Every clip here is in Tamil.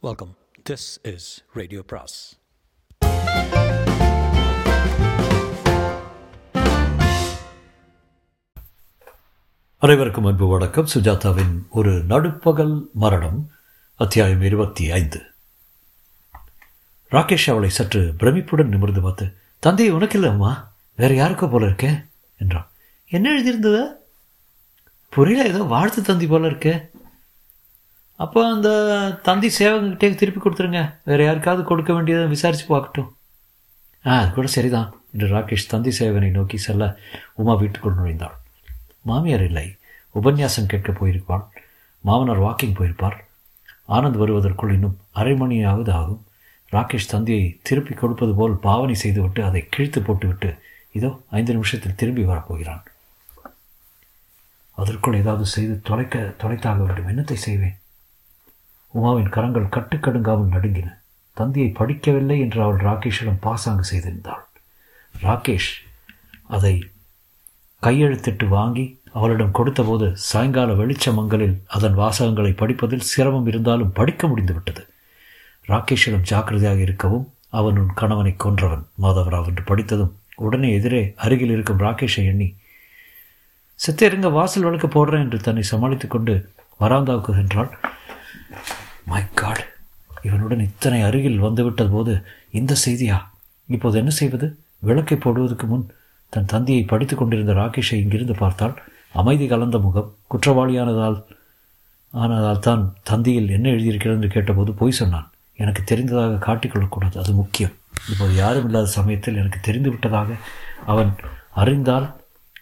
வெல்கம் திஸ் இஸ் ரேடியோ பிராஸ் அனைவருக்கும் அன்பு வணக்கம். சுஜாதாவின் ஒரு நடுப்பகல் மரணம் அத்தியாயம் இருபத்தி ஐந்து. ராகேஷ் அவளை சற்று பிரமிப்புடன் நிமிர்ந்து பார்த்து தந்தை உனக்கு இல்லை அம்மா வேற யாருக்கோ போல இருக்கே? என்றான். என்ன எழுதியிருந்தது? புரியல ஏதோ வாழ்த்து தந்தி போல இருக்கே. அப்போ அந்த தந்தி சேவகங்கிட்டே திருப்பி கொடுத்துருங்க. வேறு யாருக்காவது கொடுக்க வேண்டியதை விசாரித்து பார்க்கட்டும். ஆ அது கூட சரிதான். என்று ராகேஷ் தந்தி சேவகனை நோக்கி செல்ல உமா வீட்டுக்குள் நுழைந்தாள். மாமியார் இல்லை. உபன்யாசம் கேட்க போயிருப்பாள். மாமனார் வாக்கிங் போயிருப்பார். ஆனந்த் வருவதற்குள் இன்னும் அரை மணியாவது ஆகும். ராகேஷ் தந்தியை திருப்பி கொடுப்பது போல் பாவனை செய்துவிட்டு அதை கிழித்து போட்டுவிட்டு இதோ ஐந்து நிமிஷத்தில் திரும்பி வரப்போகிறான். அதற்குள் ஏதாவது செய்து தொலைக்க தொலைத்தாக வேண்டும். என்னத்தை செய்வேன்? உமாவின் கரங்கள் கட்டுக்கடுங்காமல் நடுங்கின. தந்தியை படிக்கவில்லை என்று அவள் ராகேஷிடம் பாசாங்கு செய்திருந்தாள். ராகேஷ் அதை கையெழுத்திட்டு வாங்கி அவளிடம் கொடுத்தபோது சாயங்கால வெளிச்சமங்களில் அதன் வாசகங்களை படிப்பதில் சிரமம் இருந்தாலும் படிக்க முடிந்துவிட்டது. ராகேஷிடம் ஜாக்கிரதையாக இருக்கவும் அவன் உன் கணவனை கொன்றவன் மாதவராவ் என்று படித்ததும் உடனே எதிரே அருகில் இருக்கும் ராகேஷை எண்ணி சித்தேருங்க வாசல் வழக்கு போடுறேன் என்று தன்னை சமாளித்துக் கொண்டு வராந்தாவுக்கு சென்றாள். மை காட் இவனுடன் இத்தனை அருகில் வந்துவிட்டது போது இந்த செய்தியா? இப்போது என்ன செய்வது? விளக்கை போடுவதற்கு முன் தன் தந்தையை படித்துக் கொண்டிருந்த ராகேஷை இங்கிருந்து பார்த்தால் அமைதி கலந்த முகம் குற்றவாளியானதால் ஆனதால் தான் தந்தியில் என்ன எழுதியிருக்கிறது என்று கேட்டபோது பொய் சொன்னான். எனக்கு தெரிந்ததாக காட்டிக்கொள்ளக்கூடாது அது முக்கியம். இப்போது யாரும் இல்லாத சமயத்தில் எனக்கு தெரிந்து விட்டதாக அவன் அறிந்தால்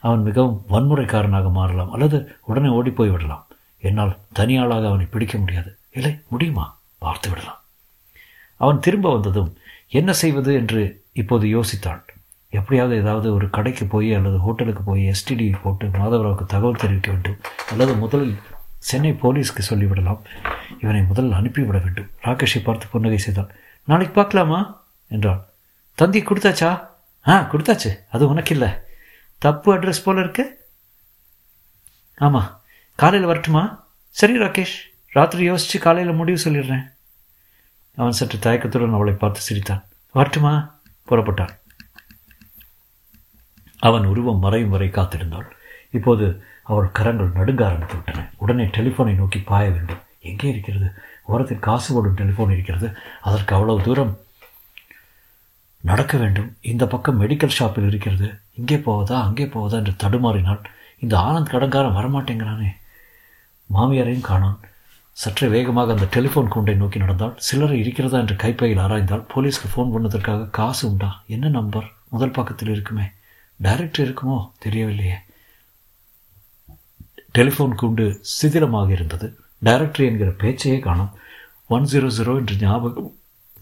அவன் மிகவும் வன்முறைக்காரனாக மாறலாம் அல்லது உடனே ஓடிப்போய் விடலாம் என்னால் தனியாளாக அவனை பிடிக்க முடியாது. இல்லை முடியுமா? பார்த்து விடலாம். அவன் திரும்ப வந்ததும் என்ன செய்வது? என்று இப்போது யோசித்தான். எப்படியாவது ஏதாவது ஒரு கடைக்கு போய் அல்லது ஹோட்டலுக்கு போய் எஸ்டிடி போட்டு மாதவராவுக்கு தகவல் தெரிவிக்க வேண்டும். அல்லது முதலில் சென்னை போலீஸ்க்கு சொல்லிவிடலாம். இவனை முதலில் அனுப்பிவிட வேண்டும். ராகேஷை பார்த்து புன்னகை செய்தாள் நாளைக்கு பார்க்கலாமா? என்றாள் தந்தி கொடுத்தாச்சா? ஆ கொடுத்தாச்சு. அது உனக்கு இல்லை. தப்பு அட்ரஸ் போல இருக்கு. ஆமாம் காலையில் வரட்டுமா? சரி ராகேஷ். ராத்திரி யோசித்து காலையில் முடிவு சொல்லிடுறேன். அவன் சற்று தயக்கத்துடன் அவளை பார்த்து சிரித்தான். வரட்டுமா? புறப்பட்டான். அவன் உருவம் மறையும் வரை காத்திருந்தாள். இப்போது அவள் கரங்கள் நடுங்க ஆரம்பித்து விட்டன உடனே டெலிஃபோனை நோக்கி பாய வேண்டும். எங்கே இருக்கிறது? ஓரத்தில் காசு போடும் டெலிஃபோன் இருக்கிறது. அதற்கு அவ்வளவு தூரம் நடக்க வேண்டும். இந்த பக்கம் மெடிக்கல் ஷாப்பில் இருக்கிறது. இங்கே போவதா அங்கே போவதா என்று தடுமாறினாள். இந்த ஆனந்த் கடங்காரன் வரமாட்டேங்கிறானே. மாமியாரையும் காணான் சற்றே வேகமாக அந்த டெலிஃபோன் கூண்டை நோக்கி நடந்தால் சிலர் இருக்கிறதா என்று கைப்பையில் ஆராய்ந்தால் போலீஸ்க்கு ஃபோன் பண்ணதற்காக காசு உண்டா? என்ன நம்பர் முதல் பக்கத்தில் இருக்குமே. டைரக்டர் இருக்குமோ? தெரியவில்லையே. டெலிஃபோன் கூண்டு சிதிலமாக இருந்தது. டைரக்டரி என்கிற பேச்சையே காணும். ஒன் ஜீரோ ஜீரோ என்று ஞாபகம்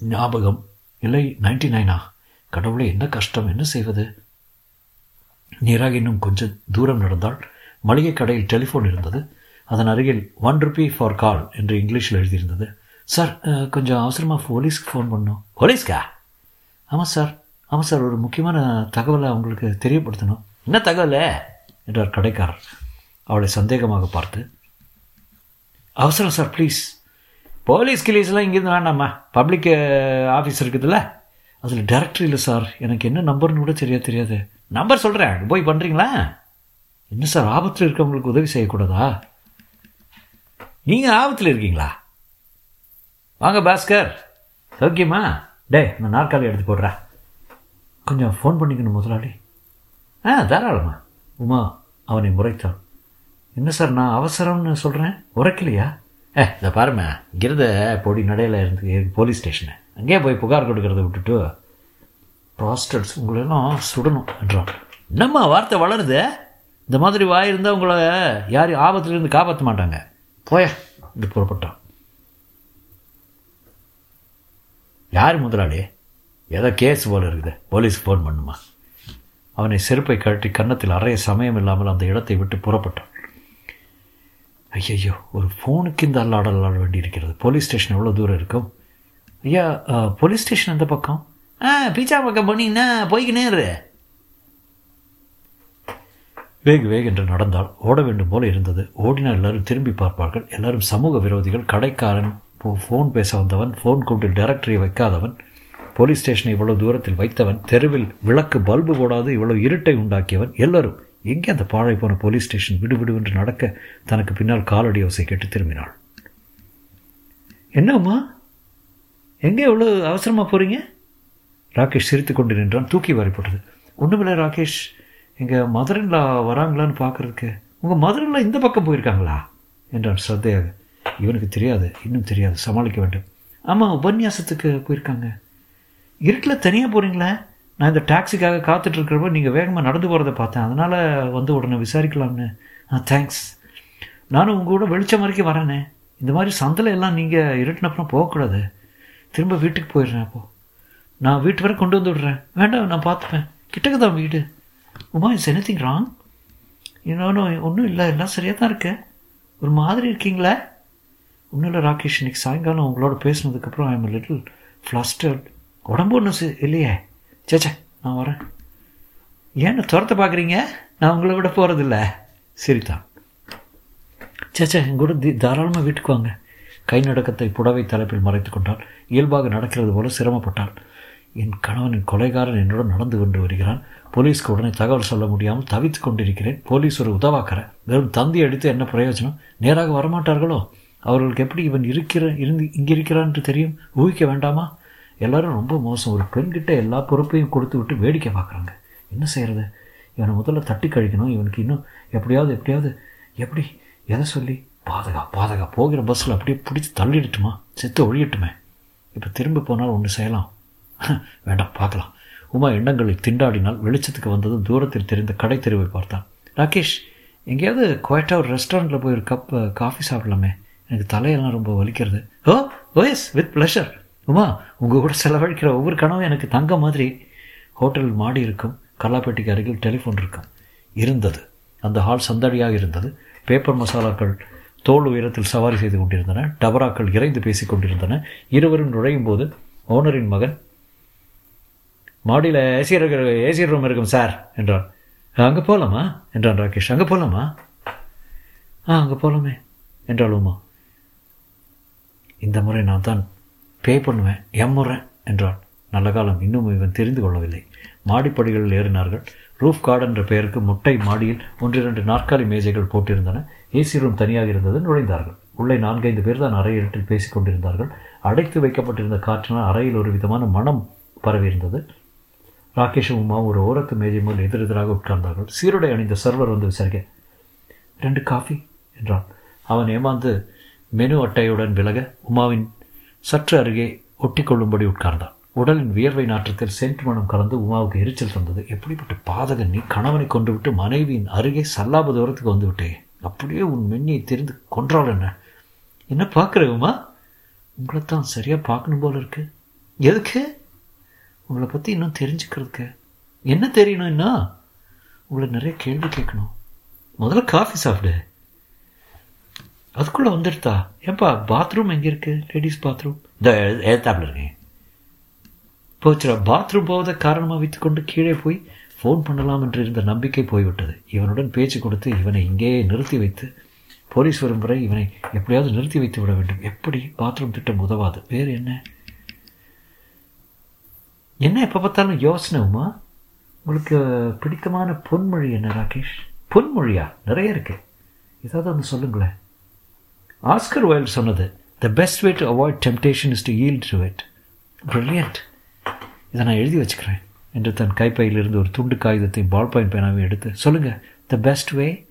ஞாபகம் இல்லை நைன்டி நைனா கடவுளே என்ன கஷ்டம்? என்ன செய்வது? நீராக இன்னும் கொஞ்சம் தூரம் நடந்தால் மளிகை கடையில் டெலிஃபோன் இருந்தது. அதன் அருகில் ஒன் ருபி ஃபார் கால் என்று இங்கிலீஷில் எழுதியிருந்தது. சார் கொஞ்சம் அவசரமாக போலீஸ்க்கு ஃபோன் பண்ணோம் போலீஸ்க்கா? ஆமாம் சார் ஆமாம் சார் ஒரு முக்கியமான தகவலை அவங்களுக்கு தெரியப்படுத்தணும். என்ன தகவல்? என்றார் கடைக்காரர். அவளை சந்தேகமாக பார்த்து அவசரம் சார் ப்ளீஸ் போலீஸ் கிளீஸ்லாம் இங்கேருந்து வேண்டாம்மா பப்ளிக் ஆஃபீஸ் இருக்குதுல்ல? அதில் டேரக்டர் இல்லை சார் எனக்கு என்ன நம்பர்னு கூட தெரியாது. தெரியாது நம்பர் சொல்கிறேன் போய் பண்ணுறீங்களா என்ன சார் ஆபத்தில் இருக்கவங்களுக்கு உதவி செய்யக்கூடாதா? நீங்கள் ஆபத்தில் இருக்கீங்களா? வாங்க பாஸ்கர். சௌக்கியமா? டே நான் நாற்காலி எடுத்து போடுறேன் கொஞ்சம் ஃபோன் பண்ணிக்கணும் முதலாளி. ஆ தாராளமா. உமா அவனை முறைத்தான் என்ன சார் நான் அவசரம்னு சொல்கிறேன் உரைக்கலையா ஏ இதை பாருமே இங்கிருந்த பொடி நடையில் இருந்து போலீஸ் ஸ்டேஷனு அங்கேயே போய் புகார் கொடுக்கறத விட்டுட்டு ப்ராஸ்டர்ஸ் உங்களெல்லாம் சுடணும் என்றான். என்னம்மா வார்த்தை வளருது? இந்த மாதிரி வாய் இருந்தால் உங்களை யாரையும் ஆபத்துலேருந்து காப்பாற்ற மாட்டாங்க. போய என்று புறப்பட்டான் யார் முதலாளி? ஏதோ கேஸ் போல இருக்குது. போலீஸ் ஃபோன் பண்ணுமா? அவனை செருப்பை கழட்டி கன்னத்தில் அறைய சமயம் இல்லாமல் அந்த இடத்தை விட்டு புறப்பட்டான். ஐயையோ ஒரு ஃபோனுக்கு இந்த அல்லாடல் அல்லாட வேண்டி இருக்கிறது போலீஸ் ஸ்டேஷன் எவ்வளோ தூரம் இருக்கும்? ஐயா போலீஸ் ஸ்டேஷன் எந்த பக்கம்? ஆ பீச்சா பக்கம் போனீங்கன்னா போய்க்கினே இரு. வேகு வேக என்று நடந்தால் ஓட வேண்டும் போல இருந்தது. ஓடினால் எல்லாரும் திரும்பி பார்ப்பார்கள். எல்லாரும் சமூக விரோதிகள் கடைக்காரன் ஃபோன் பேச வந்தவன் ஃபோன் கூப்பிட்டு டைரக்டரியை வைக்காதவன் போலீஸ் ஸ்டேஷனை இவ்வளோ தூரத்தில் வைத்தவன் தெருவில் விளக்கு பல்பு போடாது இவ்வளவு இருட்டை உண்டாக்கியவன் எல்லாரும் எங்கே அந்த பாழை போன போலீஸ் ஸ்டேஷன் விடுவிடுவென்று நடக்க தனக்கு பின்னால் காலடி ஓசை கேட்டு திரும்பினாள். என்னம்மா? எங்கே எவ்வளோ அவசரமாக போகிறீங்க ராகேஷ் சிரித்து கொண்டு நின்றான். தூக்கி வாரிப்பட்டது ஒன்றுமில்லை ராகேஷ் எங்கள் மதுரையில் வராங்களான்னு பார்க்குறதுக்கு உங்கள் மதுரையில் இந்த பக்கம் போயிருக்காங்களா? என்றான் ஸ்ரத்தையாக இவனுக்கு தெரியாது இன்னும் தெரியாது சமாளிக்க வேண்டும். ஆமாம் உபன்யாசத்துக்கு போயிருக்காங்க. இருட்டில் தனியாக போகிறீங்களே நான் இந்த டாக்ஸிக்காக காத்துட்ருக்கிறப்ப நீங்கள் வேகமாக நடந்து போகிறத பார்த்தேன். அதனால் வந்து உடனே விசாரிக்கலாம்னு. ஆ தேங்க்ஸ் நானும் உங்கள் கூட வெளிச்சம் வரைக்கும் வரேனே. இந்த மாதிரி சந்தில் எல்லாம் நீங்கள் இருட்டினப்புறம் போகக்கூடாது. திரும்ப வீட்டுக்கு போயிடுறேன் அப்போது நான் வீட்டு வரை கொண்டு வந்து விடுறேன். வேண்டாம் நான் பார்த்துப்பேன். கிட்டக்கு தான் வீடு. உமா இஸ் எனிதிங் ராங் இன்னொன்று ஒன்றும் இல்லை. எல்லாம் சரியாக தான் இருக்கு. ஒரு மாதிரி இருக்கீங்களே? ஒன்றும் இல்லை ராகேஷ். இன்னைக்கு சாயங்காலம் உங்களோட பேசினதுக்கப்புறம் ஐ எம் லிட்டில் ஃப்ளஸ்டர்ட் உடம்பு ஒன்றும் இல்லையே. சேச்சே நான் வரேன். ஏன்னு துரத்தை பார்க்குறீங்க நான் உங்களை விட போகிறதில்ல சரிதான். சேச்சே என் கூட தி தாராளமாக வீட்டுக்கு வாங்க. கை நடக்கத்தை புடவை தலைப்பில் மறைத்து கொண்டாள். இயல்பாக நடக்கிறது போல சிரமப்பட்டாள். என் கணவனின் கொலைகாரன் என்னுடன் நடந்து கொண்டு வருகிறான். போலீஸ்க்கு உடனே தகவல் சொல்ல முடியாமல் தவித்து கொண்டிருக்கிறேன். போலீஸ் ஒரு உதவாக்கிற வெறும் தந்தி அடித்து என்ன பிரயோஜனம்? நேராக வரமாட்டார்களோ? அவர்களுக்கு எப்படி இவன் இருக்கிற இருந்து இங்கே இருக்கிறான் என்று தெரியும்? ஊகிக்க வேண்டாமா? எல்லாரும் ரொம்ப மோசம். ஒரு பெண்கிட்ட எல்லா பொறுப்பையும் கொடுத்து விட்டு வேடிக்கை பார்க்குறாங்க. என்ன செய்கிறது இவனை முதல்ல தட்டி கழிக்கணும். இவனுக்கு இன்னும் எப்படியாவது எப்படியாவது எப்படி? எதை சொல்லி? பாதகா பாதகா. போகிற பஸ்ஸில் அப்படியே பிடிச்சி தள்ளிடட்டுமா? செத்து ஒழியட்டுமே. இப்போ திரும்ப போனால் ஒன்று செய்யலாம். வேண்டாம் பார்க்கலாம். உமா எண்ணங்களில் திண்டாடினால் வெளிச்சத்துக்கு வந்ததும் தூரத்தில் தெரிந்த கடை தெருவை பார்த்தான். ராகேஷ் எங்கேயாவது குவாய்ட்டாக ஒரு ரெஸ்டாரண்ட்டில் போய் ஒரு கப் காஃபி சாப்பிடலாமே. எனக்கு தலையெல்லாம் ரொம்ப வலிக்கிறது. Oh oh yes with pleasure Uma உங்கள் கூட செலவழிக்கிற ஒவ்வொரு கனவும் எனக்கு தங்க மாதிரி. ஹோட்டல் மாடி இருக்கும் கல்லாப்பேட்டைக்கு அருகில் டெலிஃபோன் இருக்கும். இருந்தது. அந்த ஹால் சந்தடியாக இருந்தது. பேப்பர் மசாலாக்கள் தோல் உயரத்தில் சவாரி செய்து கொண்டிருந்தன. டபராக்கள் இறைந்து பேசிக் கொண்டிருந்தன. இருவரும் நுழையும் போது ஓனரின் மகன் மாடியில் ஏசி ஏசி ரூம் இருக்கும் சார் என்றான். அங்கே போகலாமா என்றான் ராகேஷ். அங்கே போகலாமா ஆ அங்கே போகலாமே என்றாள் உமா. இந்த முறை நான் தான் பே பண்ணுவேன் எம்முறேன் என்றான். நல்ல காலம் இன்னும் இவன் தெரிந்து கொள்ளவில்லை. மாடிப்படிகளில் ஏறினார்கள். ரூஃப் கார்டு என்ற பெயருக்கு முட்டை மாடியில் ஒன்றிரண்டு நாற்காலி மேஜைகள் போட்டிருந்தன. ஏசி ரூம் தனியாக இருந்தது நுழைந்தார்கள். உள்ளே நான்கைந்து பேர் தான் அறை இருட்டில் பேசிக் கொண்டிருந்தார்கள். அடைத்து வைக்கப்பட்டிருந்த காற்றினால் அறையில் ஒரு விதமான மனம் பரவியிருந்தது. ராகேஷும் உமாவும் ஒரு ஓரத்து மேஜை மேல் எதிரெதிராக உட்கார்ந்தார்கள் சீருடை அணிந்த சர்வர் வந்து விசாரிக்க ரெண்டு காஃபி என்றான் அவன் ஏமாந்து மெனு அட்டையுடன் விலக உமாவின் சற்று அருகே ஒட்டிக்கொள்ளும்படி உட்கார்ந்தான் உடலின் வியர்வை நாற்றத்தில் சென்ட் மனம் கலந்து உமாவுக்கு எரிச்சல் தந்தது எப்படிப்பட்ட பாதகன் நீ கணவனை கொண்டு விட்டு மனைவியின் அருகே சல்லாப தூரத்துக்கு வந்து விட்டே அப்படியே உன் மென்னியை தெரிந்து கொன்றாள் என்ன என்ன பார்க்குற உமா உங்களைத்தான் சரியாக பார்க்கணும் போல இருக்கு எதுக்கு உங்களை பற்றி இன்னும் தெரிஞ்சுக்கிறதுக்கு. என்ன தெரியணும் என்ன உங்களை நிறைய கேள்வி கேட்கணும். முதல்ல காஃபி சாப்பிடு. அதுக்குள்ளே வந்துடுதா ஏப்பா பாத்ரூம் எங்கே இருக்குது லேடிஸ் பாத்ரூம் இந்த ஏத்தாப்பில் இருக்கேன். போச்சுரா பாத்ரூம் போவதை காரணமாக வைத்துக்கொண்டு கீழே போய் ஃபோன் பண்ணலாம் என்று இருந்த நம்பிக்கை போய்விட்டது. இவனுடன் பேச்சு கொடுத்து இவனை இங்கேயே நிறுத்தி வைத்து போலீஸ் வரும் வரை இவனை எப்படியாவது நிறுத்தி வைத்து விட வேண்டும். எப்படி பாத்ரூம் திட்டம் உதவாது? வேறு என்ன? என்ன எப்போ பார்த்தாலும் யோசனை உமா? உங்களுக்கு பிடித்தமான பொன்மொழி என்ன ராகேஷ்? பொன்மொழியா? நிறைய இருக்கு. ஏதாவது ஒன்று சொல்லுங்களேன். ஆஸ்கர் வயல் சொன்னது the best way to avoid temptation is to yield to it brilliant இதை நான் எழுதி வச்சுக்கிறேன் என்று தன் கைப்பையிலிருந்து ஒரு துண்டு காகிதத்தையும் பால் பாயிண்ட் பேனாவையும் எடுத்து சொல்லுங்கள் த பெஸ்ட் வே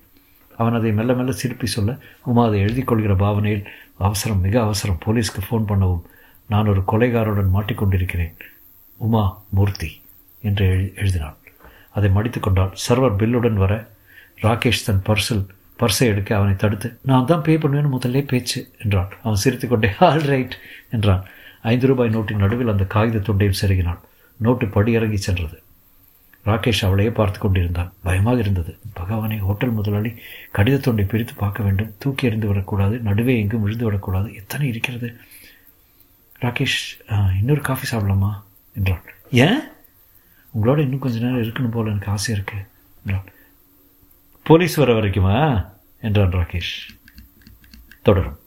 அவன் அதை மெல்ல மெல்ல சிரிப்பி சொல்ல உமா அதை எழுதி கொள்கிற பாவனையில் அவசரம் மிக அவசரம். போலீஸ்க்கு ஃபோன் பண்ணவும். நான் ஒரு கொலைகாரருடன் மாட்டிக்கொண்டிருக்கிறேன். உமா மூர்த்தி என்று எழு எழுதினாள் அதை மடித்து கொண்டால் சர்வர் பில்லுடன் வர ராகேஷ் தன் பர்சில் பர்ஸை எடுக்க அவனை தடுத்து நான் தான் பே பண்ணுவேன்னு முதல்ல பேச்சு என்றான். அவன் சிரித்து கொண்டே ஆல் ரைட் என்றான். ஐந்து ரூபாய் நோட்டின் நடுவில் அந்த காகித துண்டையும் செருகினான். நோட்டு படியிறங்கி சென்றது. ராகேஷ் அவளையே பார்த்து கொண்டிருந்தான். பயமாக இருந்தது. பகவானை ஹோட்டல் முதலாளி கடித தொண்டை பிரித்து பார்க்க வேண்டும். தூக்கி எறிந்து விடக்கூடாது நடுவே எங்கும் விழுந்து விடக்கூடாது. எத்தனை இருக்கிறது? ராகேஷ் இன்னொரு காஃபி சாப்பிடலாமா? என்றான் ஏன்? உங்களோட இன்னும் கொஞ்ச நேரம் இருக்கணும் போல எனக்கு ஆசை இருக்கு என்றான் போலீஸ் வர வரைக்குமா? என்றான் ராகேஷ். தொடரும்.